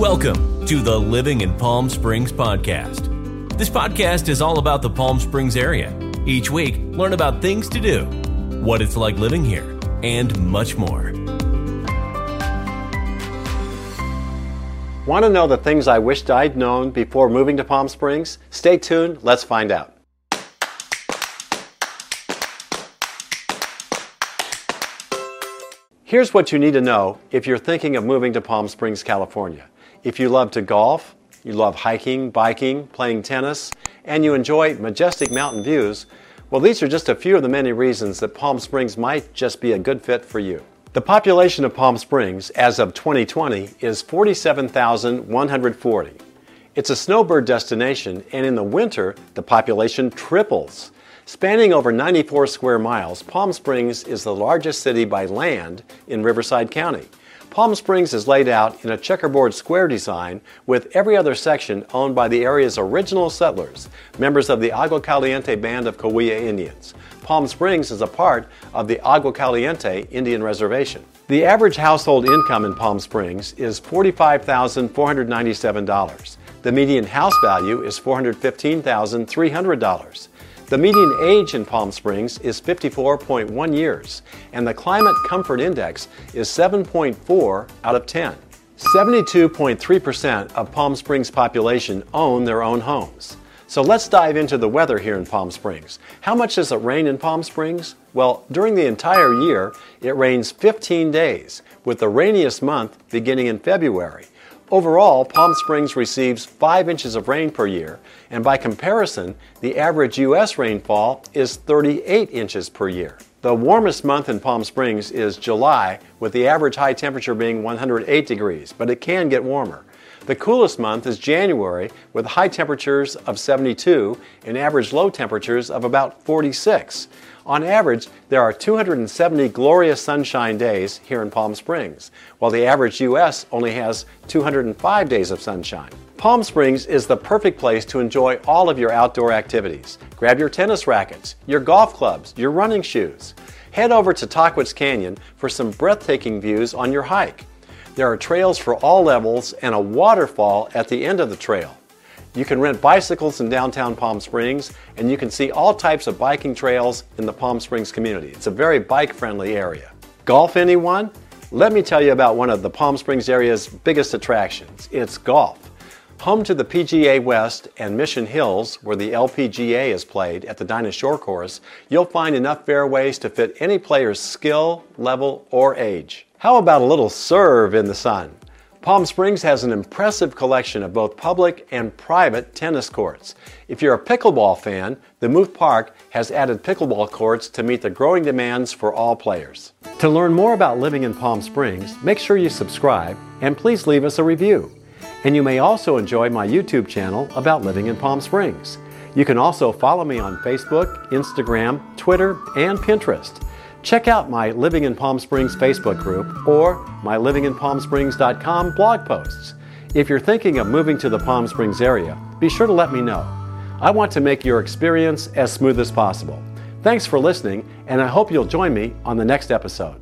Welcome to the Living in Palm Springs podcast. This podcast is all about the Palm Springs area. Each week, learn about things to do, what it's like living here, and much more. Want to know the things I wished I'd known before moving to Palm Springs? Stay tuned, let's find out. Here's what you need to know if you're thinking of moving to Palm Springs, California. If you love to golf, you love hiking, biking, playing tennis, and you enjoy majestic mountain views, well, these are just a few of the many reasons that Palm Springs might just be a good fit for you. The population of Palm Springs as of 2020 is 47,140. It's a snowbird destination, and in the winter, the population triples. Spanning over 94 square miles, Palm Springs is the largest city by land in Riverside County. Palm Springs is laid out in a checkerboard square design with every other section owned by the area's original settlers, members of the Agua Caliente Band of Cahuilla Indians. Palm Springs is a part of the Agua Caliente Indian Reservation. The average household income in Palm Springs is $45,497. The median house value is $415,300. The median age in Palm Springs is 54.1 years, and the Climate Comfort Index is 7.4 out of 10. 72.3% of Palm Springs population own their own homes. So let's dive into the weather here in Palm Springs. How much does it rain in Palm Springs? Well, during the entire year, it rains 15 days, with the rainiest month beginning in February. Overall, Palm Springs receives 5 inches of rain per year, and by comparison, the average U.S. rainfall is 38 inches per year. The warmest month in Palm Springs is July, with the average high temperature being 108 degrees, but it can get warmer. The coolest month is January, with high temperatures of 72 and average low temperatures of about 46. On average, there are 270 glorious sunshine days here in Palm Springs, while the average U.S. only has 205 days of sunshine. Palm Springs is the perfect place to enjoy all of your outdoor activities. Grab your tennis rackets, your golf clubs, your running shoes. Head over to Tahquitz Canyon for some breathtaking views on your hike. There are trails for all levels and a waterfall at the end of the trail. You can rent bicycles in downtown Palm Springs, and you can see all types of biking trails in the Palm Springs community. It's a very bike friendly area. Golf, anyone? Let me tell you about one of the Palm Springs area's biggest attractions it's golf. Home to the PGA West and Mission Hills, where the LPGA is played at the Dinah Shore Course, you'll find enough fairways to fit any player's skill, level, or age. How about a little serve in the sun? Palm Springs has an impressive collection of both public and private tennis courts. If you're a pickleball fan, Demuth Park has added pickleball courts to meet the growing demands for all players. To learn more about living in Palm Springs, make sure you subscribe and please leave us a review. And you may also enjoy my YouTube channel about living in Palm Springs. You can also follow me on Facebook, Instagram, Twitter, and Pinterest. Check out my Living in Palm Springs Facebook group or my livinginpalmsprings.com blog posts. If you're thinking of moving to the Palm Springs area, be sure to let me know. I want to make your experience as smooth as possible. Thanks for listening, and I hope you'll join me on the next episode.